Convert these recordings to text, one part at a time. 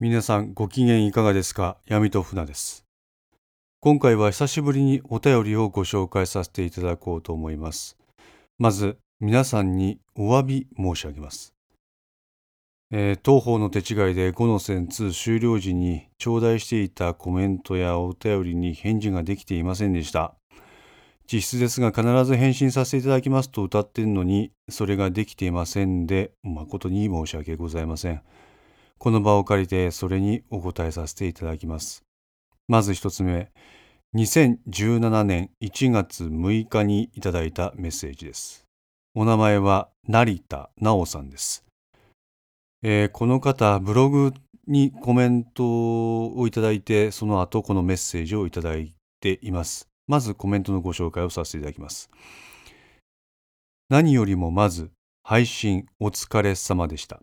皆さんご機嫌いかがですか？闇と船です。今回は久しぶりにお便りをご紹介させていただこうと思います。まず皆さんにお詫び申し上げます。えー、当方の手違いで5の線2終了時に頂戴していたコメントやお便りに返事ができていませんでした。実質ですが必ず返信させていただきますと歌っているのにそれができていませんで誠に申し訳ございません。この場を借りてそれにお答えさせていただきます。まず一つ目、2017年1月6日にいただいたメッセージです。お名前は成田直さんです。えー、この方、ブログにコメントをいただいて、その後このメッセージをいただいています。まずコメントのご紹介をさせていただきます。何よりもまず、配信お疲れ様でした。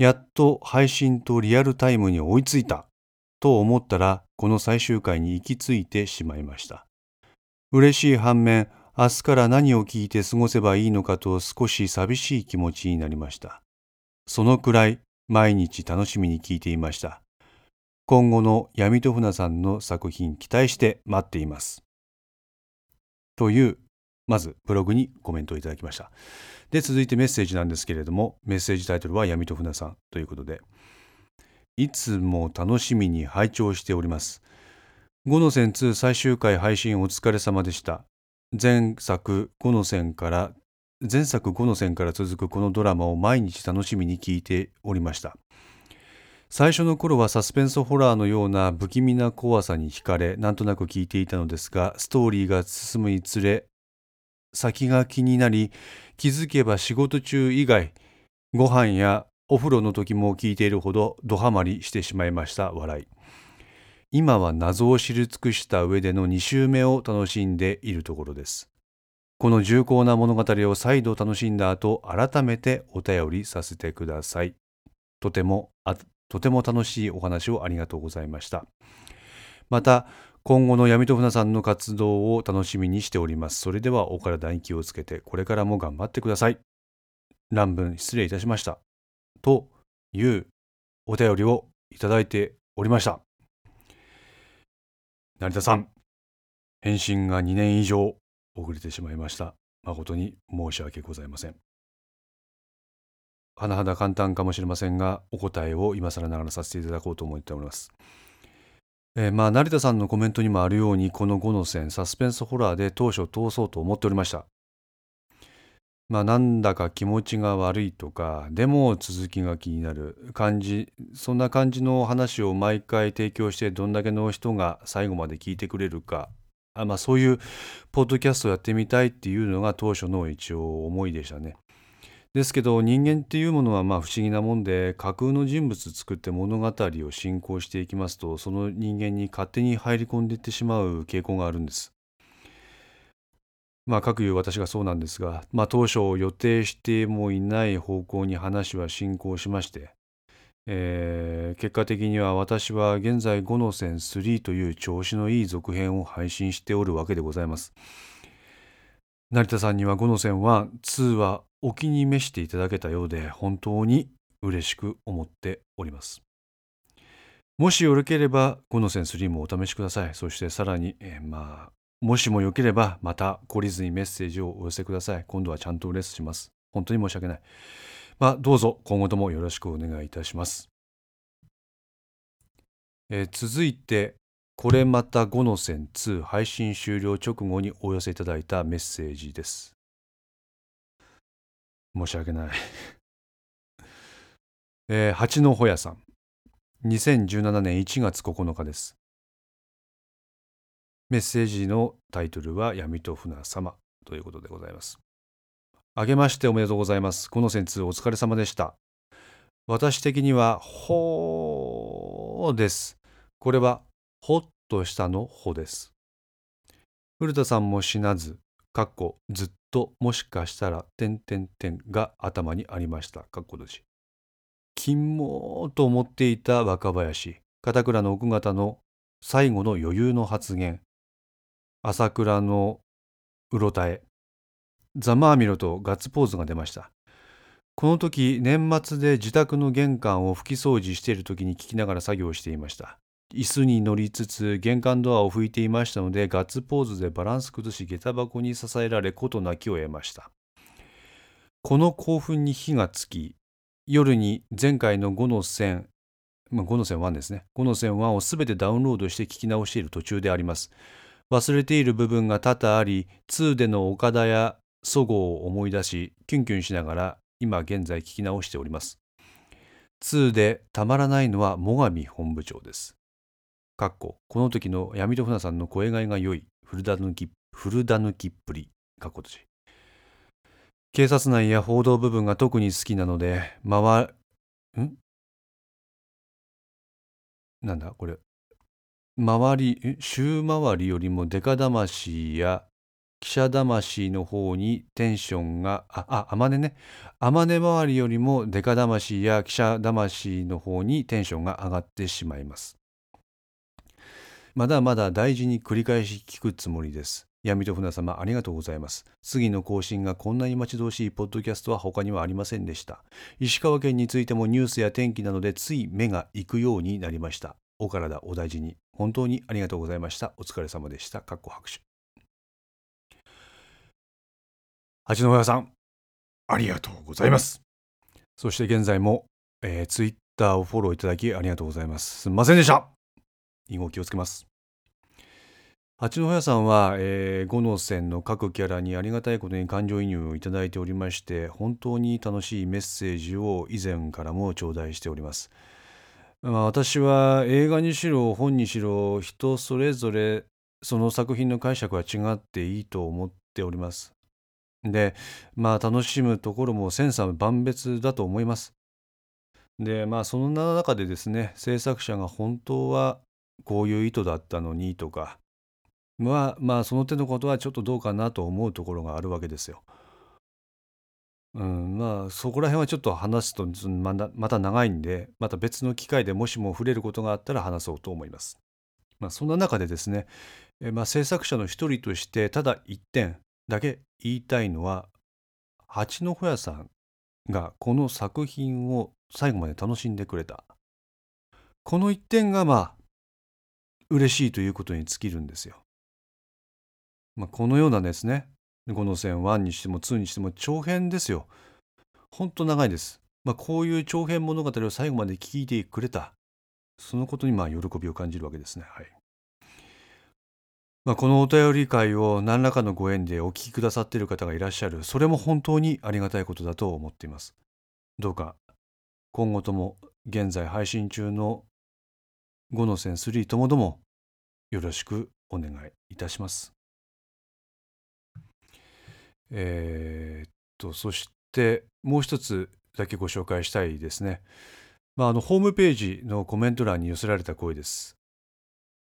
やっと配信とリアルタイムに追いついたと思ったらこの最終回に行き着いてしまいました。嬉しい反面明日から何を聞いて過ごせばいいのかと少し寂しい気持ちになりました。そのくらい毎日楽しみに聞いていました。今後の闇と船さんの作品期待して待っています。というまずブログにコメントをいただきました。で、続いてメッセージなんですけれども、メッセージタイトルは闇と船さんということで、いつも楽しみに拝聴しております。5の線2最終回配信お疲れ様でした。前作5の線から、前作5の線から続くこのドラマを毎日楽しみに聞いておりました。最初の頃はサスペンスホラーのような不気味な怖さに惹かれ、なんとなく聞いていたのですが、ストーリーが進むにつれ、先が気になり気づけば仕事中以外ご飯やお風呂の時も聞いているほどドハマりしてしまいました笑い。今は謎を知り尽くした上での2週目を楽しんでいるところです。この重厚な物語を再度楽しんだ後改めてお便りさせてください。とてもとても楽しいお話をありがとうございました。また今後の闇と船さんの活動を楽しみにしております。それではお体に気をつけて、これからも頑張ってください。乱文失礼いたしました。というお便りをいただいておりました。成田さん、返信が2年以上遅れてしまいました。誠に申し訳ございません。甚だ簡単かもしれませんが、お答えを今更ながらさせていただこうと思っております。えー、まあ成田さんのコメントにもあるようにこの5の線サスペンスホラーで当初通そうと思っておりましたまあなんだか気持ちが悪いとかでも続きが気になる感じそんな感じの話を毎回提供してどんだけの人が最後まで聞いてくれるかあまあそういうポッドキャストをやってみたいっていうのが当初の一応思いでしたね。ですけど人間っていうものはまあ不思議なもんで架空の人物作って物語を進行していきますとその人間に勝手に入り込んでいってしまう傾向があるんです。まあ、各いう私がそうなんですが、まあ、当初予定してもいない方向に話は進行しまして、えー、結果的には私は現在5の線3という調子のいい続編を配信しておるわけでございます。成田さんには5の線1、2はお気に召していただけたようで本当に嬉しく思っております。もしよろければ5の線3もお試しください。そしてさらに、えー、まあ、もしもよければまた懲りずにメッセージをお寄せください。今度はちゃんとレスします。本当に申し訳ない。まあ、どうぞ今後ともよろしくお願いいたします。えー、続いて、これまた5の線2配信終了直後にお寄せいただいたメッセージです。申し訳ない えー、八のほやさん。2017年1月9日です。メッセージのタイトルは闇と船様ということでございます。あげましておめでとうございます。この戦通お疲れ様でした。私的には、ほーです。これは、ほっとしたのほです。古田さんも死なず、かっこずっともしかしたら点点点が頭にありました。かっこ閉じ。金もと思っていた若林、片倉の奥方の最後の余裕の発言、朝倉のうろたえ、ざまあみろとガッツポーズが出ました。この時年末で自宅の玄関を拭き掃除している時に聞きながら作業していました椅子に乗りつつ玄関ドアを拭いていましたのでガッツポーズでバランス崩し下駄箱に支えられこと泣きを得ましたこの興奮に火がつき夜に前回の5の線まあ、5の線1ですね。5の線1をすべてダウンロードして聞き直している途中であります。忘れている部分が多々あり、2での岡田や祖語を思い出し、キュンキュンしながら今現在聞き直しております。2でたまらないのは最上本部長です。かっこ、この時の闇戸船さんの声がいが良い、古田抜き、古田抜きっぷり、かっことじ。警察内や報道部分が特に好きなので、回、ん？なんだこれ。周り、週回りよりもデカ魂や記者魂の方にテンションが、あ、あ、あまねね。あまね周りよりもデカ魂や記者魂の方にテンションが上がってしまいます。まだまだ大事に繰り返し聞くつもりです。闇と船様ありがとうございます。次の更新がこんなに待ち遠しいポッドキャストは他にはありませんでした。石川県についてもニュースや天気などでつい目が行くようになりました。お体お大事に。本当にありがとうございました。お疲れ様でした。かっこ拍手。八戸屋さん、ありがとうございます。そして現在も、えー、ツイッターをフォローいただきありがとうございます。すみませんでした。以後気をつけます。八戸屋さんは、えー、五の線の各キャラにありがたいことに感情移入をいただいておりまして本当に楽しいメッセージを以前からも頂戴しております、まあ、私は映画にしろ本にしろ人それぞれその作品の解釈は違っていいと思っております。でまあ楽しむところも千差万別だと思います。でまあそんな中でですね制作者が本当はこういう意図だったのにとかはまあその手のことはちょっとどうかなと思うところがあるわけですよ。うん、まあそこら辺はちょっと話すとまた長いんでまた別の機会でもしも触れることがあったら話そうと思います。まあ、そんな中でですね、えまあ、制作者の一人としてただ一点だけ言いたいのは八のホヤさんがこの作品を最後まで楽しんでくれたこの一点がまあ嬉しいということに尽きるんですよ。まあ、このようなですね5の線1にしても2にしても長編ですよ。ほんと長いです。まあ、こういう長編物語を最後まで聞いてくれた。そのことにまあ喜びを感じるわけですね。はい。まあ、このお便り会を何らかのご縁でお聞きくださっている方がいらっしゃる。それも本当にありがたいことだと思っています。どうか今後とも現在配信中の5の線3ともどもよろしくお願いいたします。えー、っと、そしてもう一つだけご紹介したいですね。まあ、あのホームページのコメント欄に寄せられた声です。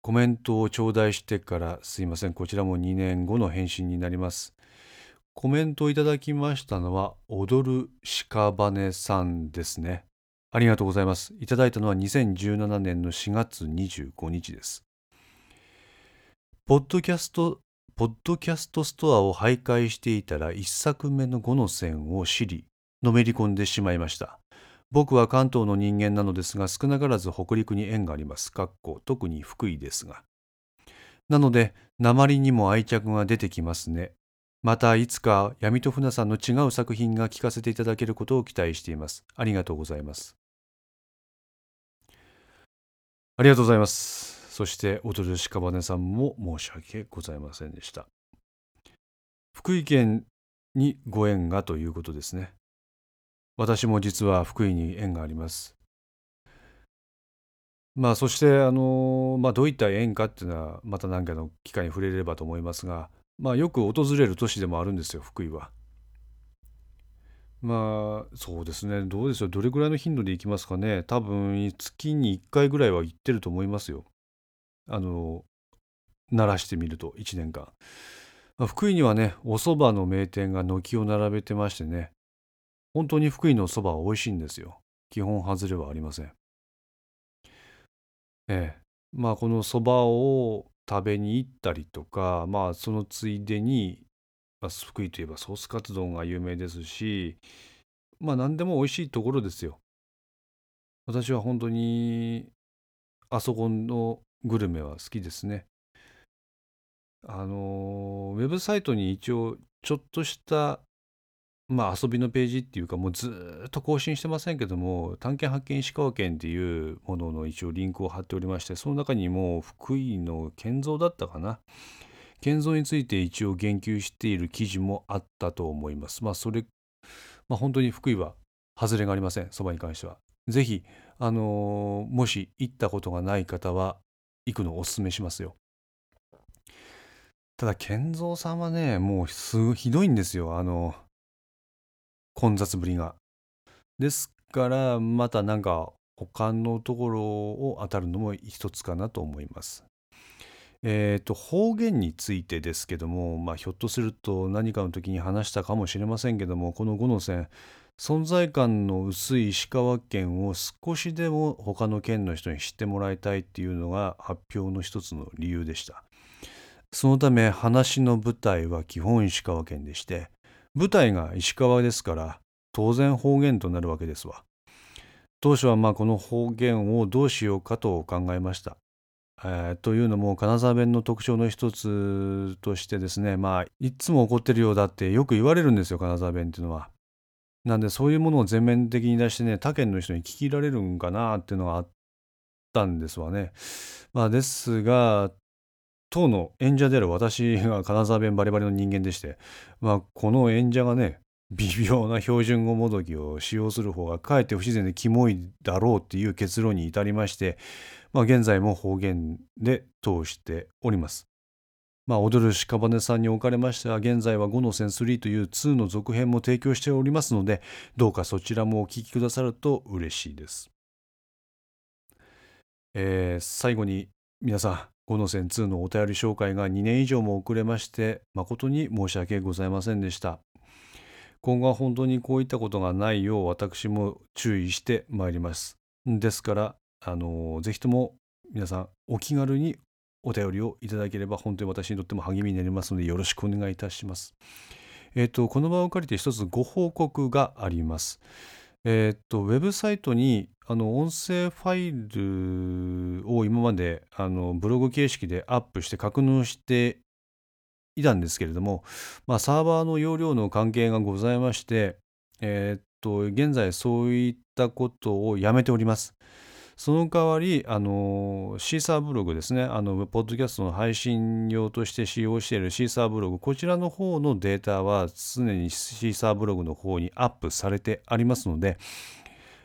コメントを頂戴してからすいません。こちらも2年後の返信になります。コメントをいただきましたのは、踊る屍さんですね。ありがとうございます。いただいたのは2017年の4月25日です。ポッドキャストポッドキャストストアを徘徊していたら一作目の5の線を知り、のめり込んでしまいました。僕は関東の人間なのですが、少なからず北陸に縁があります。かっこ特に福井ですが。なので、鉛にも愛着が出てきますね。またいつか闇と船さんの違う作品が聞かせていただけることを期待しています。ありがとうございます。ありがとうございます。そして踊る屍さんも申し訳ございませんでした。福井県にご縁がということですね。私も実は福井に縁があります。まあそしてあのまあどういった縁かっていうのはまた何かの機会に触れればと思いますが、まあよく訪れる都市でもあるんですよ、福井は。まあそうですね、どうでしょう、どれぐらいの頻度で行きますかね。多分月に1回ぐらいは行ってると思いますよ。あの鳴らしてみると1年間、まあ、福井にはねお蕎麦の名店が軒を並べてましてね。本当に福井の蕎麦は美味しいんですよ。基本外れはありません。ええ。まあこの蕎麦を食べに行ったりとかまあそのついでに、福井といえばソースカツ丼が有名ですしまあ何でも美味しいところですよ。私は本当にあそこのグルメは好きですね。あのウェブサイトに一応ちょっとしたまあ遊びのページっていうかもうずっと更新してませんけども探検発見石川県っていうものの一応リンクを貼っておりましてその中にもう福井の建造だったかな建造について一応言及している記事もあったと思います。まあそれまあ本当に福井は外れがありませんそばに関しては。ぜひあのーもし行ったことがない方は行くのをお勧めしますよ。ただ健三さんはねもうすごいひどいんですよあの混雑ぶりが。ですからまたなんか他のところを当たるのも一つかなと思います。えっ、と方言についてですけどもまあひょっとすると何かの時に話したかもしれませんけどもこの五の線存在感の薄い石川県を少しでも他の県の人に知ってもらいたいっていうのが発表の一つの理由でした。そのため話の舞台は基本石川県でして舞台が石川ですから当然方言となるわけですわ。当初はまあこの方言をどうしようかと考えました。えーというのも金沢弁の特徴の一つとしてですねまあいつも怒ってるようだってよく言われるんですよ金沢弁っていうのは。なんでそういうものを全面的に出してね他県の人に聞きられるんかなっていうのがあったんですわね。まあですが当の演者である私が金沢弁バリバリの人間でしてまあこの演者がね微妙な標準語もどきを使用する方がかえって不自然でキモいだろうっていう結論に至りましてまあ、現在も方言で通しております。まあ、踊る屍さんにおかれましては、現在は5の線3という2の続編も提供しておりますので、どうかそちらもお聴きくださると嬉しいです。えー、最後に皆さん、5の線2のお便り紹介が2年以上も遅れまして、誠に申し訳ございませんでした。今後は本当にこういったことがないよう私も注意してまいります。ですから、あのぜひとも皆さんお気軽にお便りをいただければ本当に私にとっても励みになりますのでよろしくお願いいたします。えっ、ー、とこの場を借りて一つご報告があります。えっ、ー、とウェブサイトにあの音声ファイルを今まであのブログ形式でアップして格納していたんですけれども、まあ、サーバーの容量の関係がございまして、えっ、ー、と現在そういったことをやめております。その代わり、あの、シーサーブログですね、あの、ポッドキャストの配信用として使用しているシーサーブログ、こちらの方のデータは常にシーサーブログの方にアップされてありますので、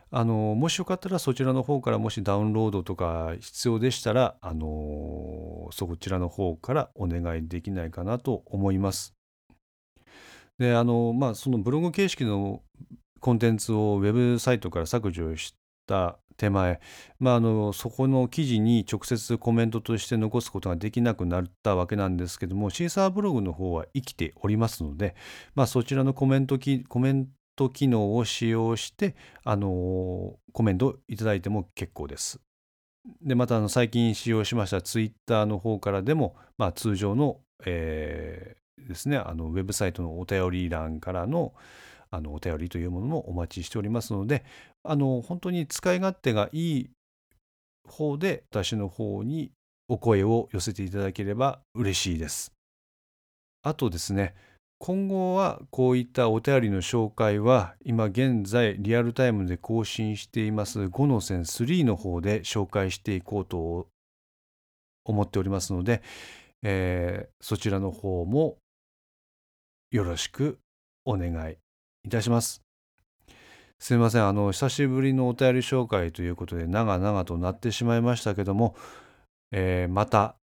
あの、もしよかったらそちらの方からもしダウンロードとか必要でしたら、あの、そちらの方からお願いできないかなと思います。で、あの、まあ、そのブログ形式のコンテンツをウェブサイトから削除した手前、まあ、あのそこの記事に直接コメントとして残すことができなくなったわけなんですけどもシーサーブログの方は生きておりますので、まあ、そちらのコメントコメント機能を使用してあのコメントいただいても結構です。でまたあの最近使用しましたツイッターの方からでも、まあ、通常の、えー、ですねあのウェブサイトのお便り欄からのあのお便りというものもお待ちしておりますのであの本当に使い勝手がいい方で私の方にお声を寄せていただければ嬉しいです。あとですね今後はこういったお便りの紹介は今現在リアルタイムで更新しています5の線3の方で紹介していこうと思っておりますので、えー、そちらの方もよろしくお願いいたします。すみません、あの、久しぶりのお便り紹介ということで、長々となってしまいましたけども、えー、また、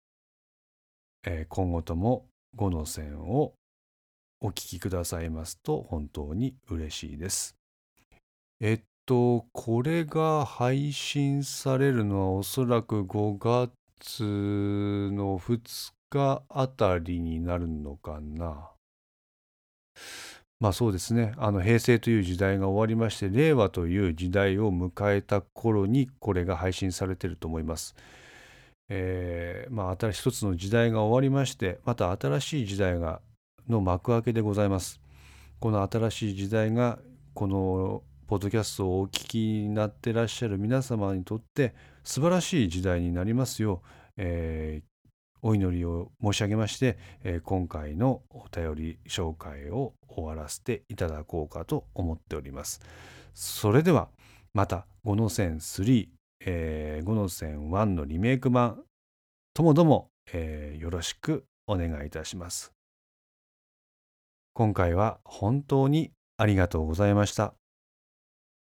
えー、今後とも5の線をお聞きくださいますと本当に嬉しいです。えっと、これが配信されるのはおそらく5月の2日あたりになるのかな。まあそうですね。あの平成という時代が終わりまして、令和という時代を迎えた頃にこれが配信されていると思います。えー、まあ新しい一つの時代が終わりまして、また新しい時代がの幕開けでございます。この新しい時代がこのポッドキャストをお聞きになってらっしゃる皆様にとって素晴らしい時代になりますよう、えー、お祈りを申し上げまして、え、今回のお便り紹介を終わらせていただこうかと思っております。それではまた5の線3、えー、5の線1のリメイク版ともども、えー、よろしくお願いいたします。今回は本当にありがとうございました。